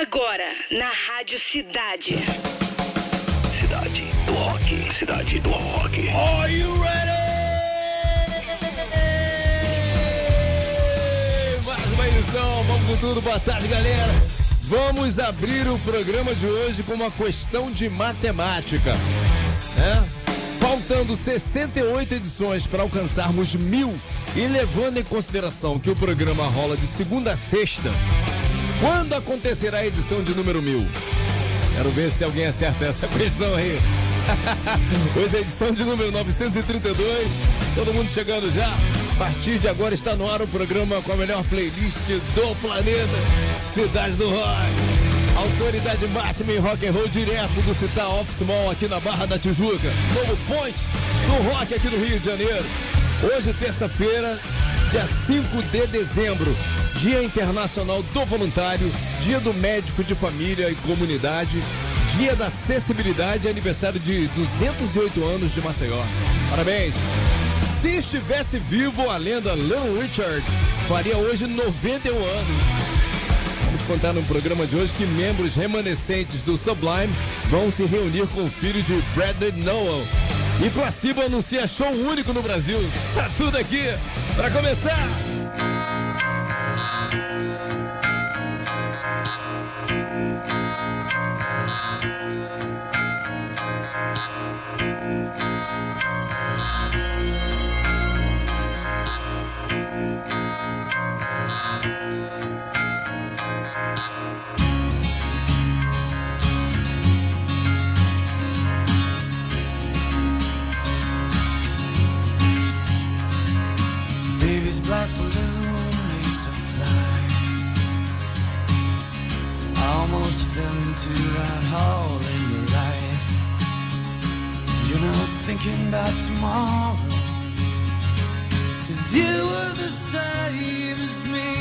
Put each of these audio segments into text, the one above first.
Agora, na Rádio Cidade. Cidade do Rock. Cidade do Rock. Are you ready? Mais uma edição, vamos com tudo, boa tarde, galera. Vamos abrir o programa de hoje com uma questão de matemática. Né? Faltando 68 edições para alcançarmos mil e levando em consideração que o programa rola de segunda a sexta, quando acontecerá a edição de número mil? Quero ver se alguém acerta essa questão aí. Hoje é a edição de número 932. Todo mundo chegando já. A partir de agora está no ar o programa com a melhor playlist do planeta. Cidade do Rock. Autoridade máxima em rock and roll direto do Citar Office Mall aqui na Barra da Tijuca. Novo point do rock aqui no Rio de Janeiro. Hoje, terça-feira, dia 5 de dezembro. Dia Internacional do Voluntário, Dia do Médico de Família e Comunidade, Dia da Acessibilidade aniversário de 208 anos de Maceió. Parabéns! Se estivesse vivo, a lenda Little Richard faria hoje 91 anos. Contar no programa de hoje que membros remanescentes do Sublime vão se reunir com o filho de Bradley Noel. E Placebo anuncia show único no Brasil. Tá tudo aqui para começar! Black balloon makes her fly. Almost fell into that hole in your life. You're not thinking about tomorrow. Cause you were the same as me.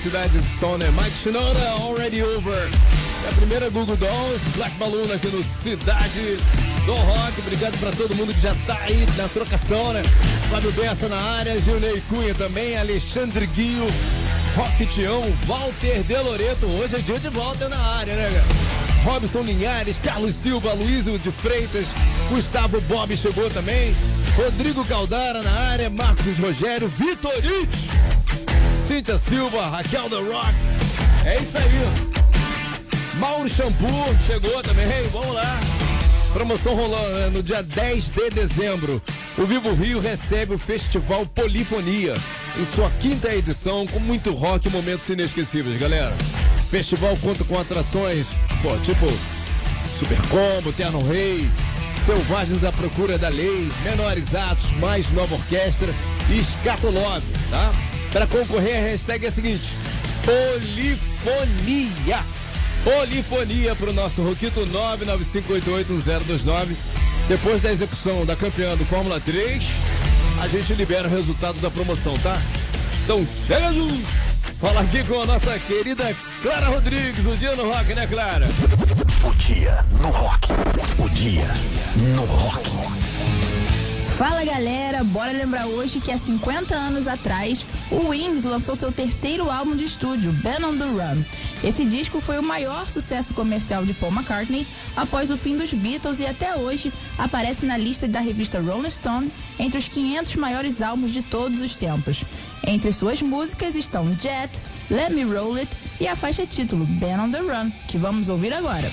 Cidade de Sona. Mike Shinoda, Already Over. É a primeira Google Dolls, Black Balloon aqui no Cidade do Rock. Obrigado pra todo mundo que já tá aí na trocação, né? Fábio Bessa na área, Gilney Cunha também, Alexandre Guio, Rock Tião, Walter De Loreto. Hoje é dia de volta na área, né, cara? Robson Linhares, Carlos Silva, Luísio de Freitas, Gustavo Bob chegou também, Rodrigo Caldara na área, Marcos Rogério, Vitorite, Cíntia Silva, Raquel The Rock. É isso aí. Mauro Shampoo chegou também, vamos lá. Promoção rolando né, no dia 10 de dezembro. O Vivo Rio recebe o Festival Polifonia em sua quinta edição com muito rock e momentos inesquecíveis, galera. Festival conta com atrações, pô, tipo Super Combo, Terno Rei, Selvagens à Procura da Lei, Menores Atos, Mais Nova Orquestra e Escatolove, tá? Para concorrer, a hashtag é a seguinte: Polifonia. Polifonia para o nosso Roquito 995881029. Depois da execução da campeã do Fórmula 3, a gente libera o resultado da promoção, tá? Então chega junto! Fala aqui com a nossa querida Clara Rodrigues, o dia no rock, né, Clara? O dia no rock. O dia no rock. Fala galera, bora lembrar hoje que há 50 anos atrás o Wings lançou seu terceiro álbum de estúdio, Ben on the Run. Esse disco foi o maior sucesso comercial de Paul McCartney após o fim dos Beatles e até hoje aparece na lista da revista Rolling Stone entre os 500 maiores álbuns de todos os tempos. Entre suas músicas estão Jet, Let Me Roll It e a faixa título Ben on the Run, que vamos ouvir agora.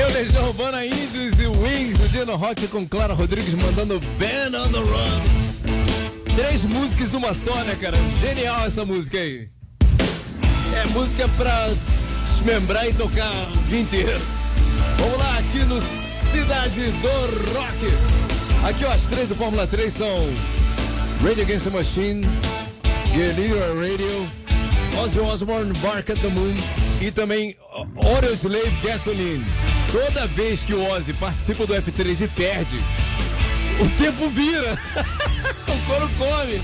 Valeu, Legião Urbana Índios e Wings no Dia no Rock com Clara Rodrigues mandando Ben on the Run. Três músicas numa só, né, cara? Genial essa música aí. É música pra desmembrar e tocar o dia inteiro. Vamos lá, aqui no Cidade do Rock. Aqui, ó, as três do Fórmula 3 são Rage Against the Machine, Guerrilla Radio, Ozzy Osbourne, Bark at the Moon e também Audioslave Gasoline. Toda vez que o Ozzy participa do F3 e perde, o tempo vira. o couro come.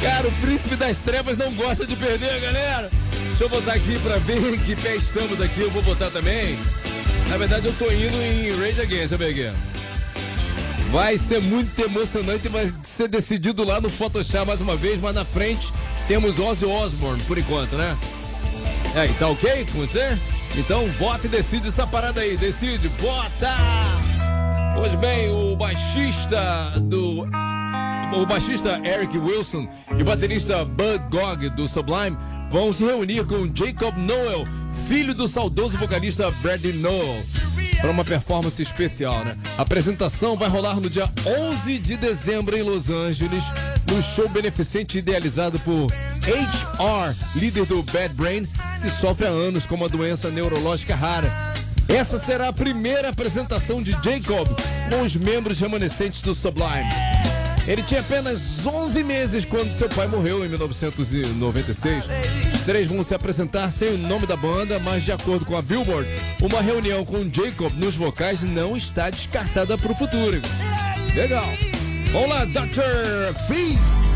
Cara, o príncipe das trevas não gosta de perder, galera. Deixa eu botar aqui pra ver em que pé estamos aqui. Eu vou botar também. Na verdade, eu tô indo em Rage Against, sabe aqui? Vai ser muito emocionante, vai ser decidido lá no Photoshop mais uma vez, mas na frente temos Ozzy Osbourne, por enquanto, né? É, tá ok com você? Então vota e decide essa parada aí, decide, bota! Pois bem, o baixista do. O baixista Eric Wilson e o baterista Bud Gog do Sublime vão se reunir com Jacob Noel, filho do saudoso vocalista Brady Noel, para uma performance especial, né? A apresentação vai rolar no dia 11 de dezembro em Los Angeles, no show beneficente idealizado por HR, líder do Bad Brains, que sofre há anos com uma doença neurológica rara. Essa será a primeira apresentação de Jacob com os membros remanescentes do Sublime. Ele tinha apenas 11 meses quando seu pai morreu em 1996. Os três vão se apresentar sem o nome da banda, mas de acordo com a Billboard, uma reunião com Jacob nos vocais não está descartada para o futuro. Legal. Vamos lá, Dr. Freeze.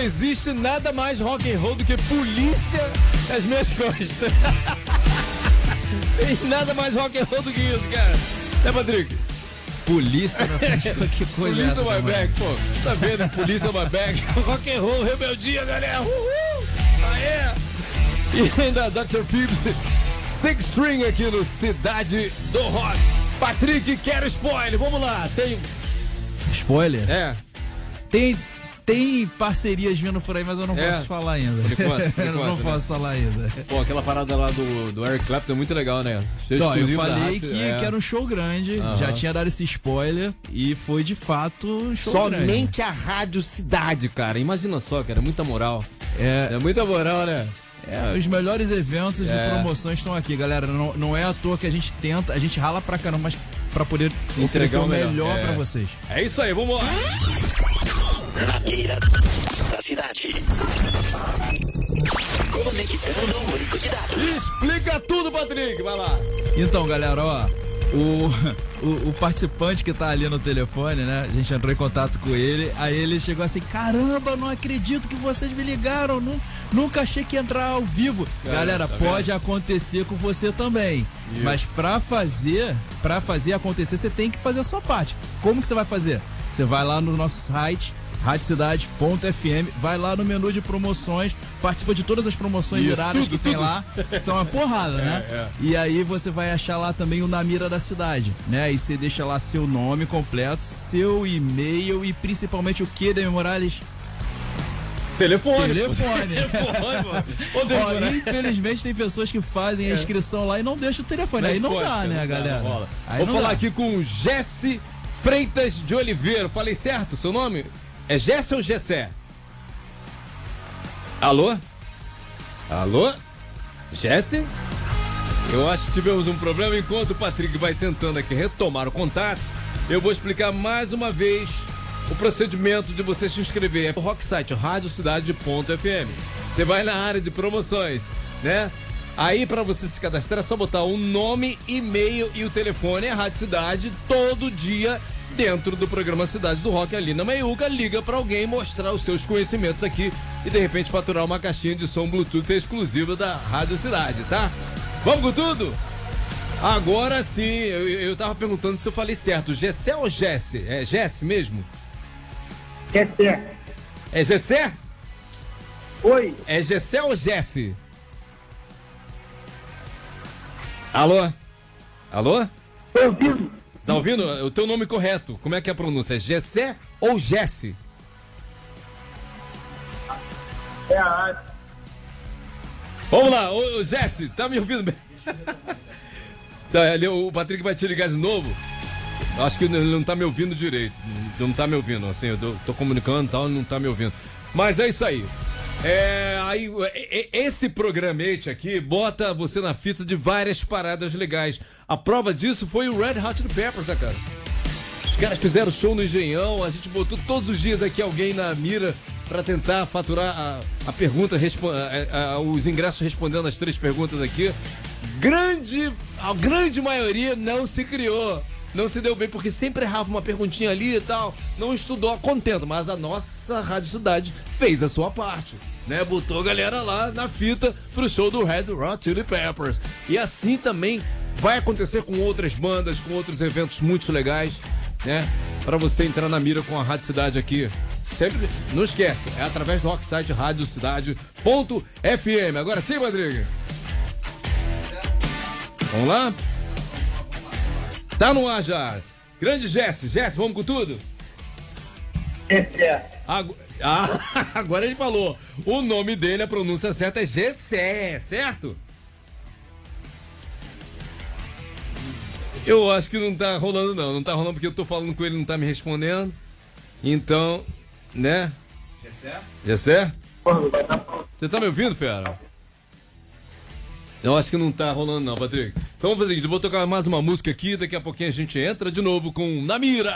Existe nada mais rock and roll do que polícia nas minhas costas. Tem nada mais rock and roll do que isso, cara. Né, Patrick? Polícia na que coisa é Polícia essa, my back, pô. Tá vendo? Polícia my back. Rock and roll, rebeldia, galera. Uhul! Aê! E ainda Dr. Phoebs, Six String aqui no Cidade do Rock. Patrick, quero spoiler. Vamos lá. Tem. Spoiler? É. Tem, tem parcerias vindo por aí, mas eu não É. posso falar ainda. Por enquanto, por eu não enquanto, né? posso falar ainda. Pô, aquela parada lá do, do Eric Clapton é muito legal, né? Então, eu da falei que, é. que era um show grande, já tinha dado esse spoiler e foi de fato um show grande. Somente a Rádio Cidade, cara. Imagina só, cara. Muita moral. É, É muita moral, né? é, os melhores eventos É. e promoções estão aqui, galera. Não, não é à toa que a gente tenta, a gente rala pra caramba, mas pra poder o o melhor. melhor, É. pra vocês. É isso aí, vamos lá. Na mira da cidade. Conectando o único de dados. Explica tudo, Patrick. Vai lá. Então, galera, ó, o, o, o participante que tá ali no telefone, né? A gente entrou em contato com ele, aí ele chegou assim: caramba, não acredito que vocês me ligaram, nu- nunca achei que ia entrar ao vivo. É, Galera, tá pode acontecer com você também. Mas pra fazer, para fazer acontecer, você tem que fazer a sua parte. Como que você vai fazer? Você vai lá no nosso site radiocidade.fm, vai lá no menu de promoções, participa de todas as promoções Isso, iradas tudo, que tem tudo. lá. Estão uma porrada, né? É, é. E aí você vai achar lá também o Na Mira da Cidade, né? Aí você deixa lá seu nome completo, seu e-mail e principalmente o que, Demi Morales? Telefone. Telefone. Telefone, Ó, infelizmente tem pessoas que fazem a inscrição lá e não deixam o telefone. aí não dá, né, não dá, galera? não rola. Aí Vou não falar dá. aqui com o Jesse Freitas de Oliveira. Falei certo seu nome? É Jesse ou Gessé? Alô? Alô? Jesse? Eu acho que tivemos um problema. Enquanto o Patrick vai tentando aqui retomar o contato, eu vou explicar mais uma vez o procedimento de você se inscrever. É o Rock Site, radiocidade.fm. Você vai na área de promoções, né? Aí, para você se cadastrar, é só botar o nome, e-mail e o telefone. É a Rádio Cidade, todo dia, dentro do programa Cidade do Rock, ali na Meiuca. Liga para alguém mostrar os seus conhecimentos aqui e, de repente, faturar uma caixinha de som Bluetooth exclusiva da Rádio Cidade, tá? Vamos com tudo? Agora sim, eu, eu tava perguntando se eu falei certo. Gessé ou Jesse? É Jesse mesmo? Gessé. É Gessé? Oi, É Gessé ou Jesse? Alô? Alô? tô ouvindo? Tá ouvindo? O teu nome correto. Como é que é a pronúncia? É Gessé ou Jesse? É a. Vamos lá, ô, Jesse, tá me ouvindo bem? tá, ali, o Patrick vai te ligar de novo. Acho que ele não tá me ouvindo direito. Não não tá me ouvindo, assim, eu tô, tô comunicando e tal, ele não tá me ouvindo. Mas é isso aí. É, aí, e- e- esse programete aqui bota você na fita de várias paradas legais. A prova disso foi o Red Hot Peppers, né, cara? Os caras fizeram show no Engenhão, a gente botou todos os dias aqui alguém na mira pra tentar faturar a, a pergunta, a- a- os ingressos respondendo as três perguntas aqui. Grande, a grande maioria não se criou. Não se deu bem, porque sempre errava uma perguntinha ali e tal. Não estudou a contento, mas a nossa Rádio Cidade fez a sua parte. Né? Botou a galera lá na fita pro show do Red Hot Chili Peppers. E assim também vai acontecer com outras bandas, com outros eventos muito legais, né? Pra você entrar na mira com a Rádio Cidade aqui. Sempre, não esquece, é através do rocksite radiocidade.fm. Agora sim, Rodrigo. Vamos lá? Tá no ar já. Grande Jesse. Jesse, vamos com tudo? Gessé. Agu- Ah, agora ele falou. O nome dele, a pronúncia certa é Gessé, certo? Eu acho que não tá rolando, não. Não tá rolando porque eu tô falando com ele, não tá me respondendo. Então, né? Gessé? Gessé? Você tá me ouvindo, fera? Eu acho que não tá rolando, não, Patrick. Então vamos fazer o seguinte: eu vou tocar mais uma música aqui, daqui a pouquinho a gente entra de novo com Namira.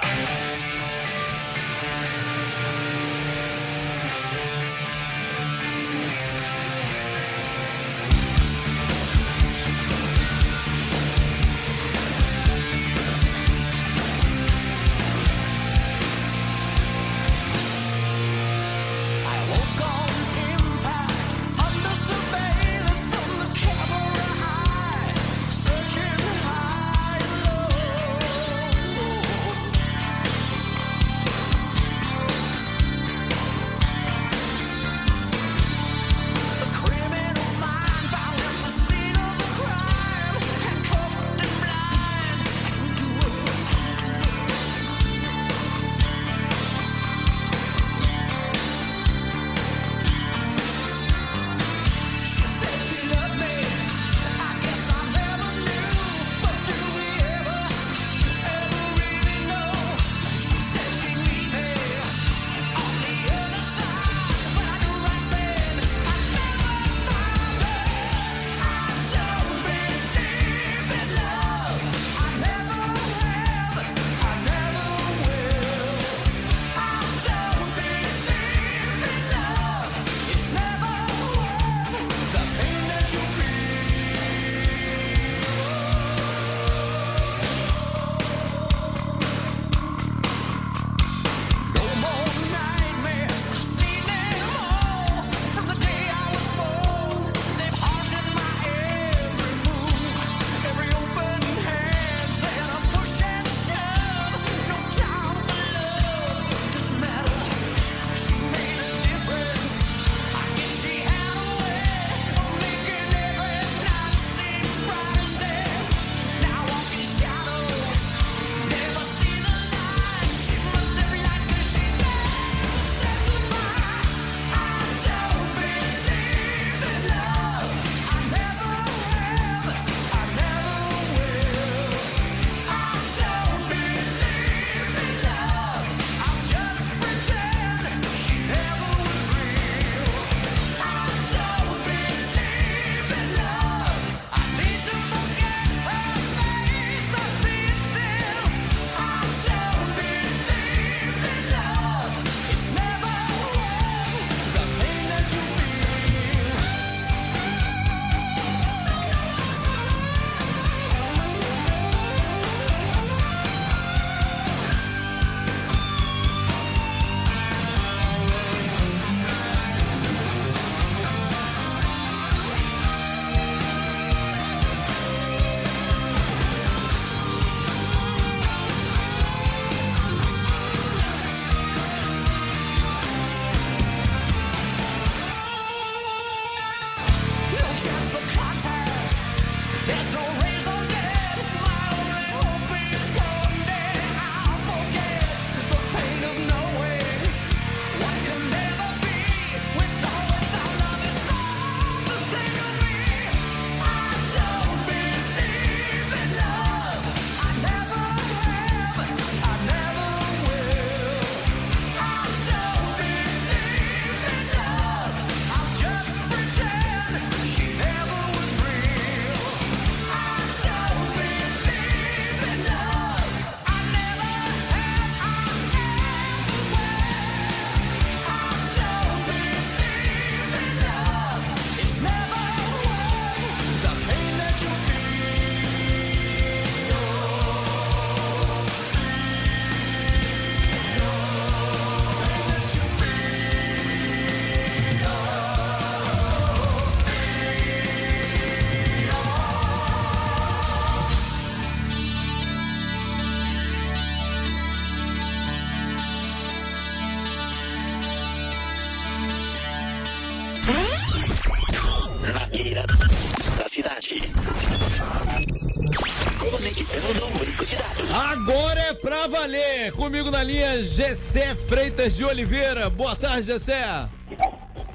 Conectando banco de dados. Agora é pra valer! Comigo na linha, Gessé Freitas de Oliveira. Boa tarde, Gessé.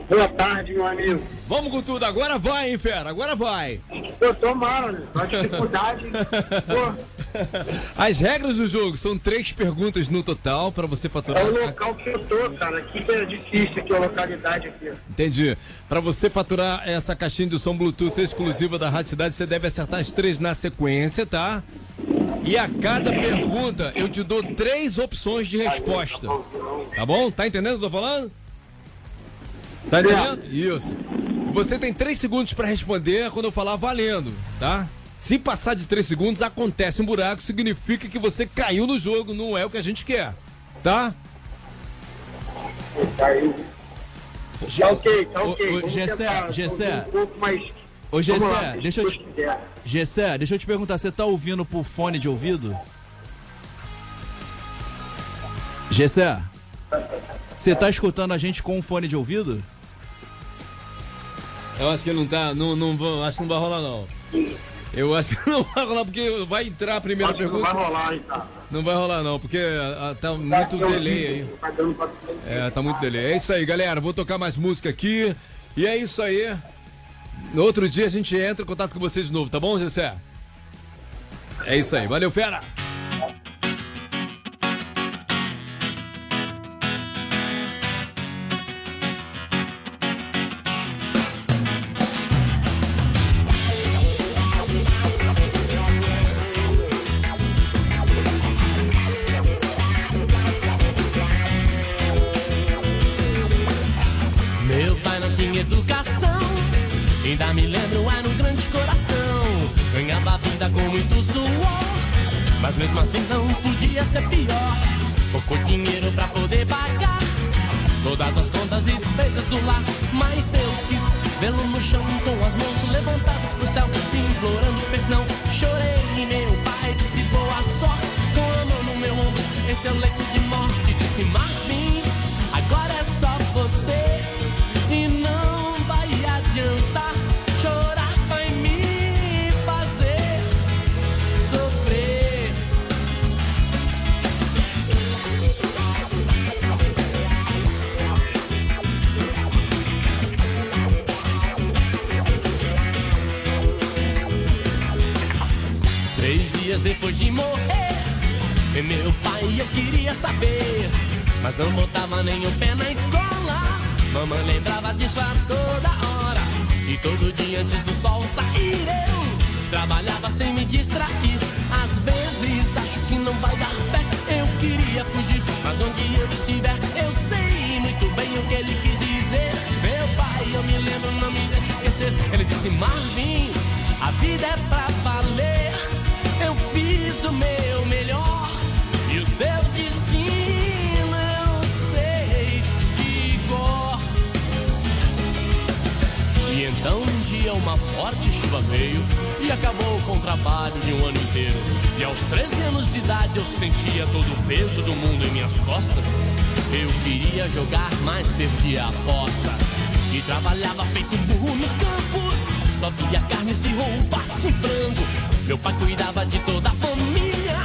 Boa tarde, meu amigo. Vamos com tudo, agora vai, hein, fera? Agora vai. Pô, tomara, né? A dificuldade. Pô, As regras do jogo são três perguntas no total pra você é faturar. o local que eu tô, cara. Aqui que é difícil, aqui, a localidade aqui. Entendi. Pra você faturar essa caixinha de som Bluetooth exclusiva da Rádio Cidade, você deve acertar as três na sequência, tá? E a cada pergunta eu te dou três opções de resposta. Tá bom? Tá entendendo o que eu tô falando? Tá entendendo? Isso. Você tem três segundos pra responder quando eu falar valendo, tá? Se passar de três segundos, acontece um buraco, significa que você caiu no jogo, não é o que a gente quer, tá? Tá ok, tá ok. Gessé, Gessé. ouvir Um pouco mais. Ô, lá, Gessé, deixa eu te. Gessé, deixa eu te perguntar, você tá ouvindo por fone de ouvido? Gessé, você tá escutando a gente com um fone de ouvido? Eu acho que não tá. Não, não, acho que não vai rolar, não. Eu acho que não vai rolar, porque vai entrar a primeira Acho que não vai pergunta. rolar, hein, tá? Não vai rolar, não, porque ah, tá muito delay aí. Tá. É, tá muito delay. É isso aí, galera. Vou tocar mais música aqui. E é isso aí. No outro dia a gente entra em contato com vocês de novo, tá bom, Gessé? É isso aí. Valeu, fera! Mesmo assim não podia ser pior. Pouco dinheiro pra poder pagar todas as contas e despesas do lar. Mas Deus quis vê-lo no chão com as mãos levantadas pro céu, implorando perdão. Chorei e meu pai disse boa sorte, com a mão no meu ombro. Esse é o leito de morte, disse Marvin. Depois de morrer, e meu pai eu queria saber, mas não botava o pé na escola. Mamãe lembrava disso a toda hora, e todo dia antes do sol sair eu trabalhava sem me distrair. Às vezes acho que não vai dar pé, eu queria fugir, mas onde eu estiver eu sei muito bem o que ele quis dizer. Meu pai, eu me lembro, não me deixe esquecer. Ele disse Marvin, a vida é pra valer. Fiz o meu melhor e o seu destino eu sei de cor. E então um dia uma forte chuva veio e acabou com o trabalho de um ano inteiro. E aos 13 anos de idade eu sentia todo o peso do mundo em minhas costas. Eu queria jogar, mas perdi a aposta. E trabalhava feito burro nos campos. Só via carne se roubasse um frango. Meu pai cuidava de toda a família.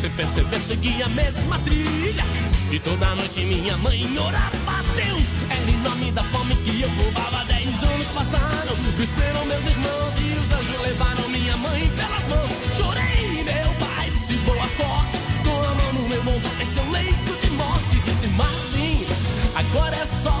Sem perceber, seguia a mesma trilha. E toda noite minha mãe orava a Deus. Era em nome da fome que eu roubava. Dez anos passaram, cresceram meus irmãos. E os anjos levaram minha mãe pelas mãos. Chorei, meu pai disse boa sorte. Com a mão no meu ombro, esse é o leito de morte. Disse Marvin, agora é só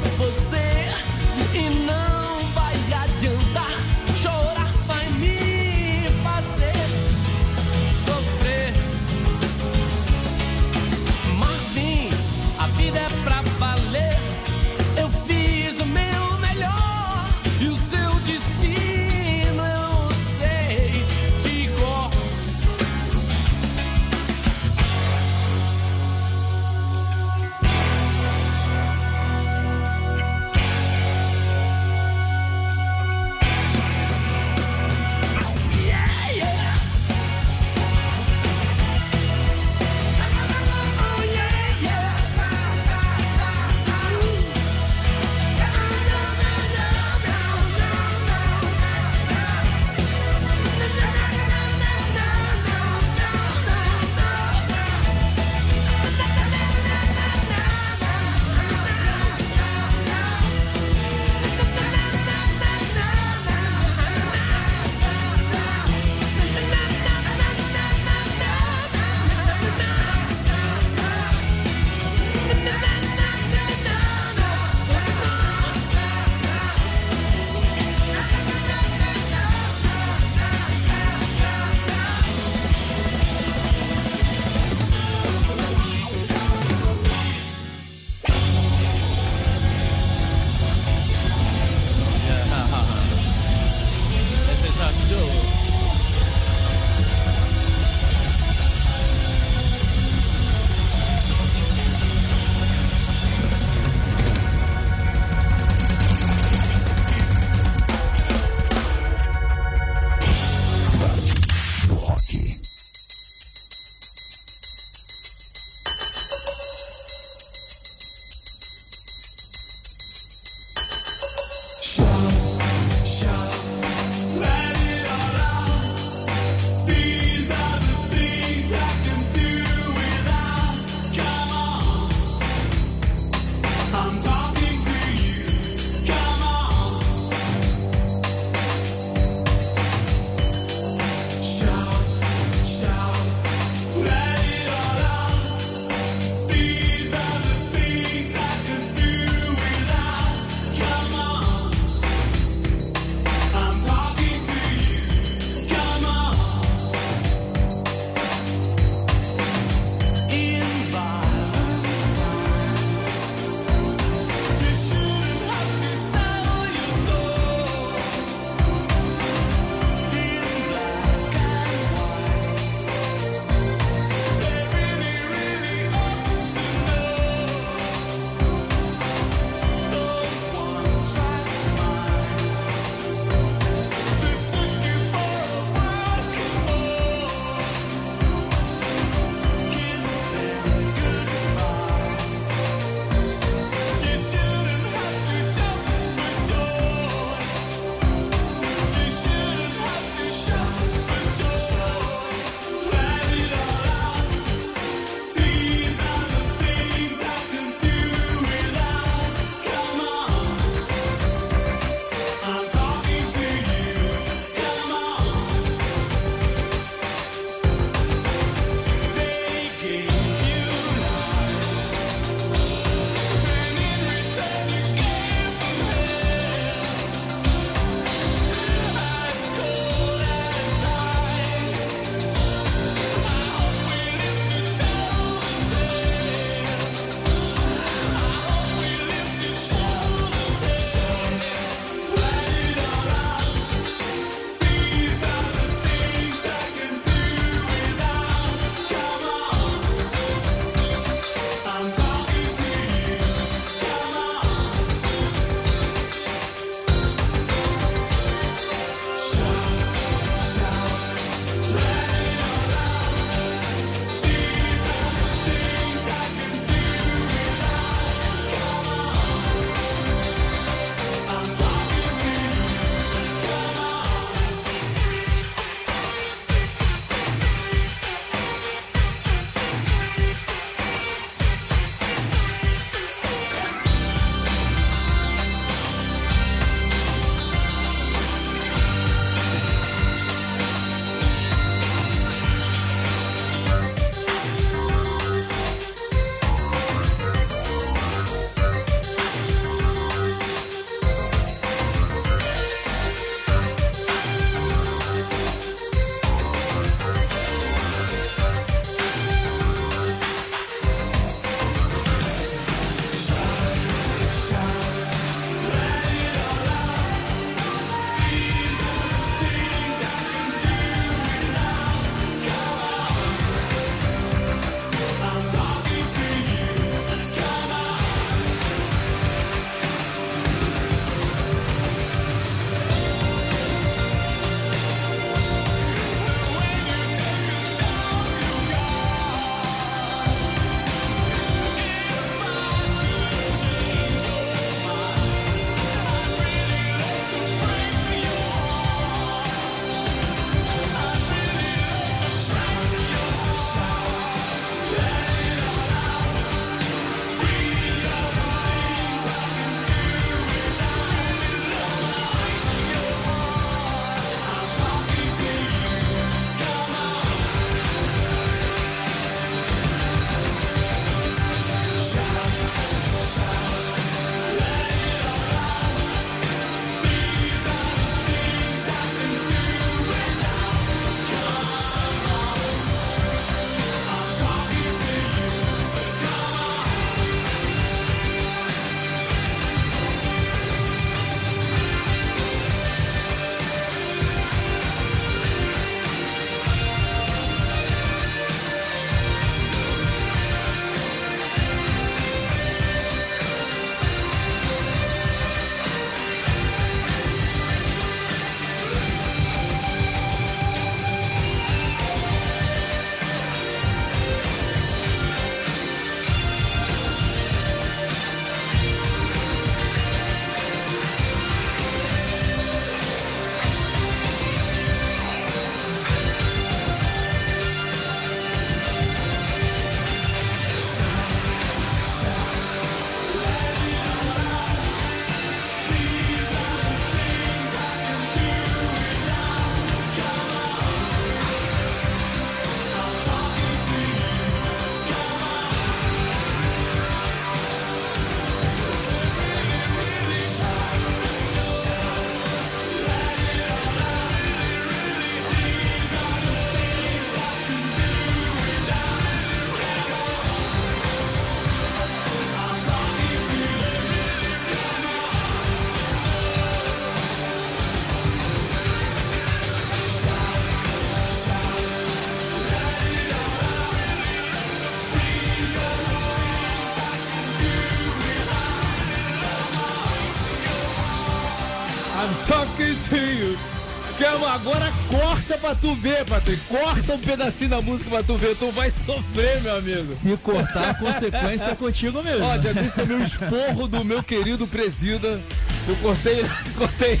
pra tu ver, Patrick. Corta um pedacinho da música pra tu ver. Tu vai sofrer, meu amigo. Se cortar, a consequência é contigo mesmo. Ó, já disse também o esporro do meu querido presida. Eu cortei, cortei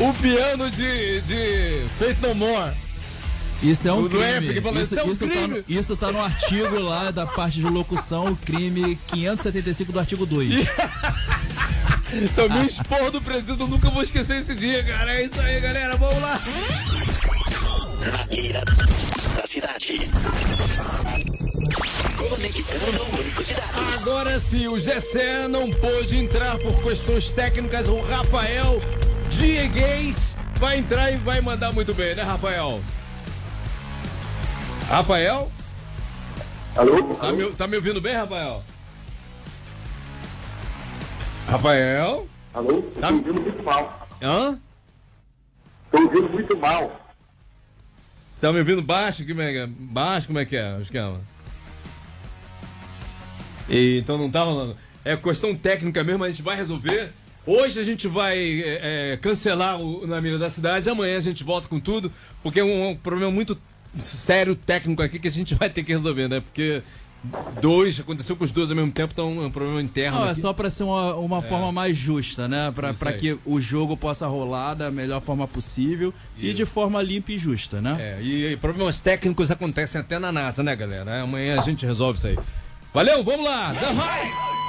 o piano de, de Feito No More. Isso é um O crime. Epic falou, isso, isso é um isso Tá crime. no, isso tá no artigo lá da parte de locução, o crime 575 do artigo 2. Também o esporro do presida. Eu nunca vou esquecer esse dia, cara. É isso aí, galera. Vamos lá. Na mira da cidade. Agora sim, o Gessé não pôde entrar por questões técnicas. O Rafael Diegues vai entrar e vai mandar muito bem, né, Rafael? Rafael? Alô? Tá me, tá me ouvindo bem, Rafael? Rafael? Alô? Tá- Tô ouvindo muito mal. Hã? Tô ouvindo muito mal. Tá me ouvindo baixo? Como é que é? Baixo, como é que é o esquema? E, então não tá rolando. É questão técnica mesmo, a gente vai resolver. Hoje a gente vai é, é, cancelar o Na Mira da Cidade, amanhã a gente volta com tudo, porque é um, um problema muito sério técnico aqui que a gente vai ter que resolver, né? Porque dois, aconteceu com os dois ao mesmo tempo, então é um problema interno. Não, é aqui. só pra ser uma, uma forma mais justa, né? Aí. que o jogo possa rolar da melhor forma possível e Isso. de forma limpa e justa, né? É, e, e problemas técnicos acontecem até na NASA, né, galera? Amanhã a gente resolve isso aí. Valeu, vamos lá! The High!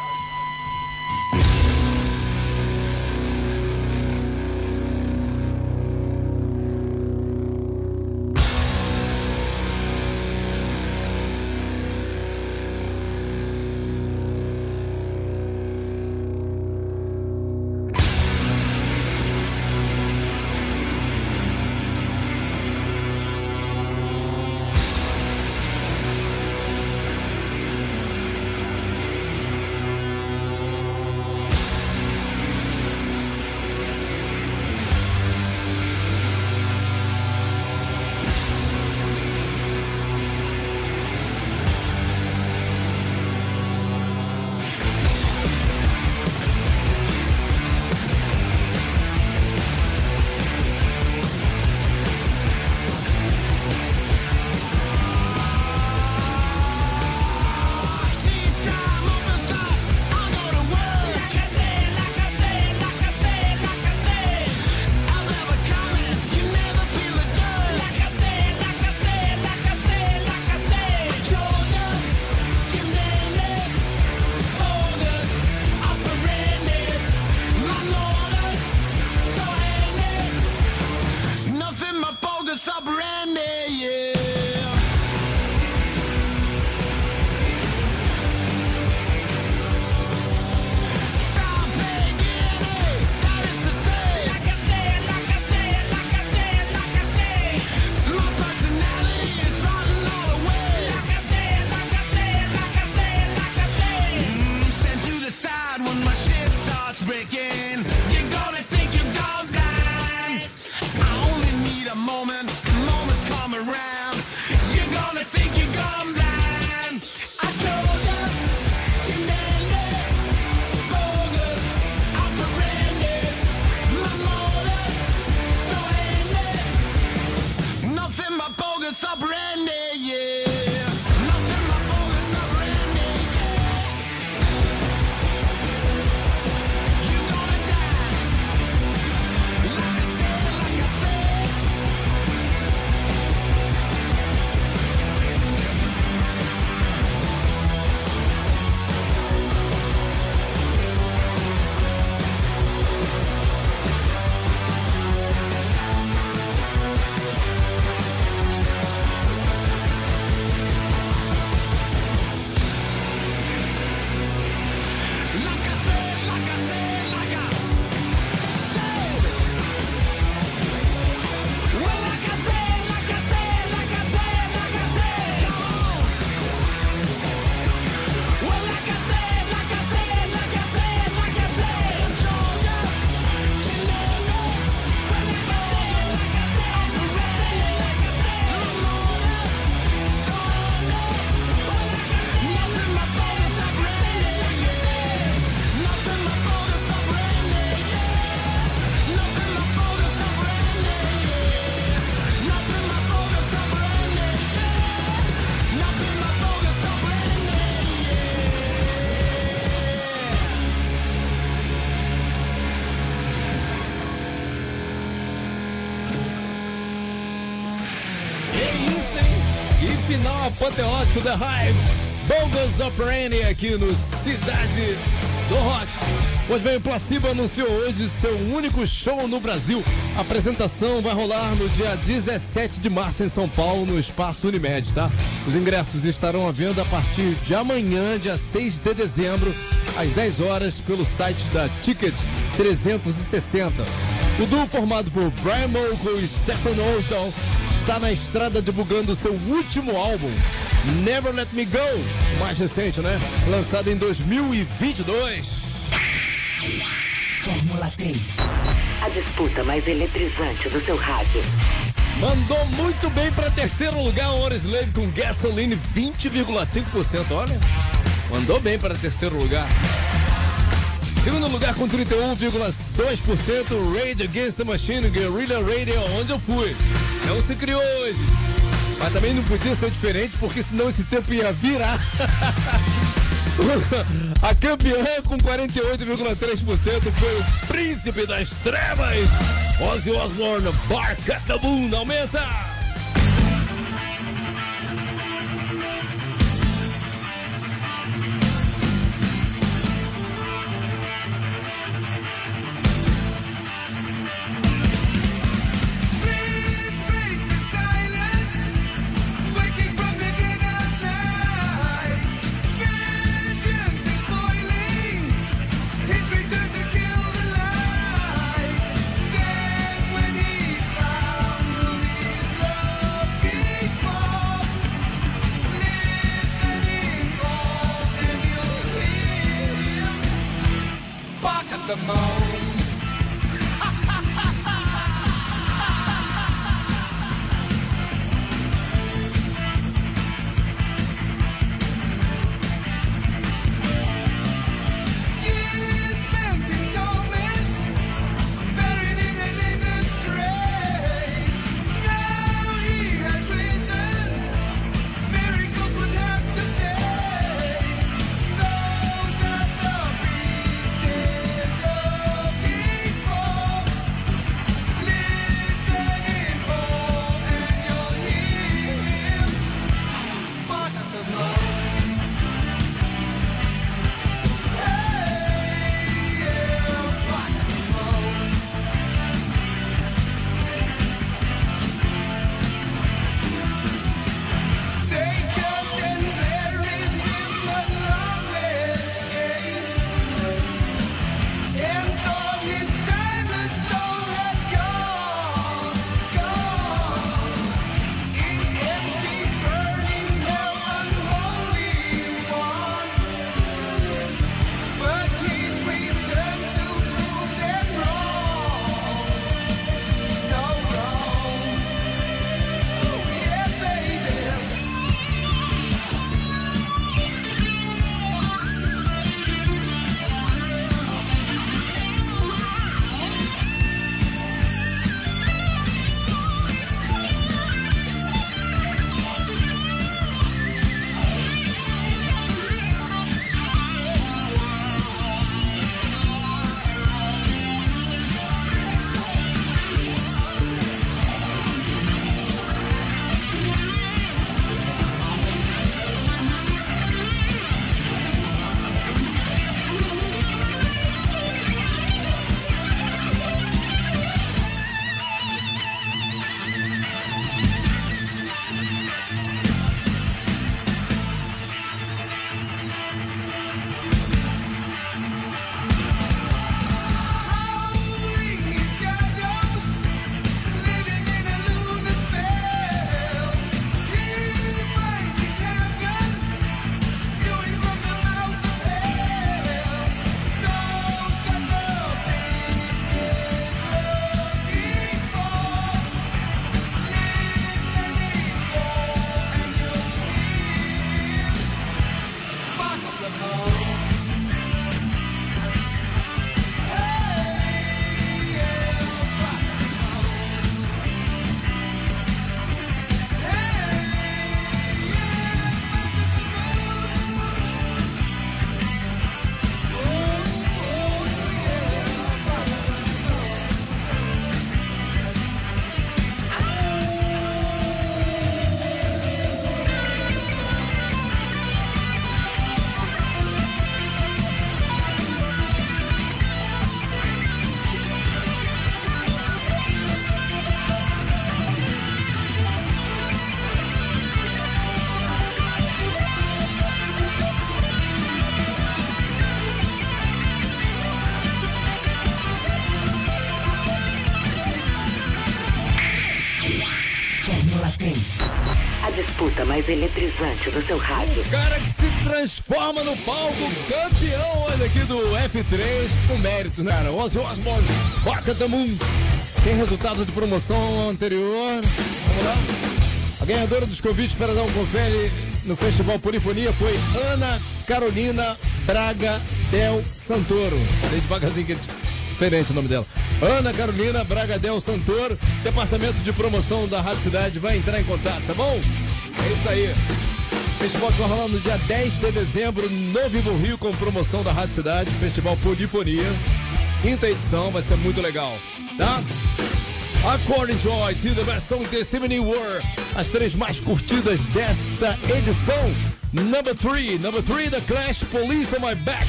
Da Hive. Bogus Operani aqui no Cidade do Rock. Pois bem, o Placebo anunciou hoje seu único show no Brasil. A apresentação vai rolar no dia 17 de março em São Paulo, no Espaço Unimed, tá? Os ingressos estarão à venda a partir de amanhã, dia 6 de dezembro, às 10 horas, pelo site da Ticket 360. O duo formado por Brian Molko e Stephen Osdall está na estrada divulgando seu último álbum, Never Let Me Go, mais recente, né? Lançado em 2022. Fórmula 3. A disputa mais eletrizante do seu rádio. Mandou muito bem para terceiro lugar o Slave com Gasoline 20,5%. Olha, mandou bem para terceiro lugar. Segundo lugar com 31,2%, Rage Against the Machine, Guerrilla Radio, onde eu fui. Não se criou hoje. Mas também não podia ser diferente, porque senão esse tempo ia virar. A campeã com 48,3% foi o Príncipe das Trevas, Ozzy Osbourne, Bark at the Moon, aumenta! Mais eletrizante do seu rádio. O cara que se transforma no palco campeão, olha aqui do F3, com mérito, né? Ozzy Osbourne, Rock the Moon. Tem resultado de promoção anterior. Vamos lá. A ganhadora dos convites para dar um confere no Festival Polifonia foi Ana Carolina Braga Del Santoro. Falei devagarzinho que é diferente o nome dela. Ana Carolina Braga Del Santoro, Departamento de Promoção da Rádio Cidade, vai entrar em contato, tá bom? É isso aí. Festival que vai rolar no dia 10 de dezembro no Vivo Rio com promoção da Rádio Cidade, Festival Polifonia. Quinta edição, vai ser muito legal, tá? According to IT, the best song this evening as três mais curtidas desta edição. Number 3, number 3, The Clash, Police on My Back.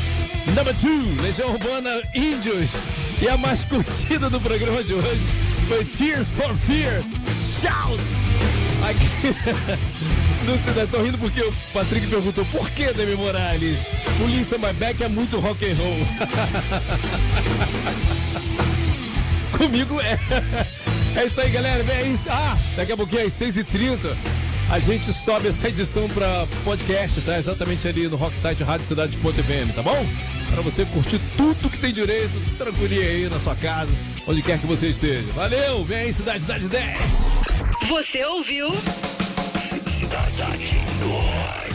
Number 2, Legião Urbana, Índios. E a mais curtida do programa de hoje foi Tears for Fear, Shout! Aqui, no Cidade, tô rindo porque o Patrick perguntou por que Demi Morales? On My Back é muito rock and roll. Comigo é. É isso aí, galera. Vem aí. Ah, daqui a pouquinho às 6h30 a gente sobe essa edição pra podcast, tá? Exatamente ali no Rocksite Rádio tá bom? Pra você curtir tudo que tem direito, tranquilinho aí na sua casa, onde quer que você esteja. Valeu! Vem aí, Cidade Cidade 10! Você ouviu? Dança de novo.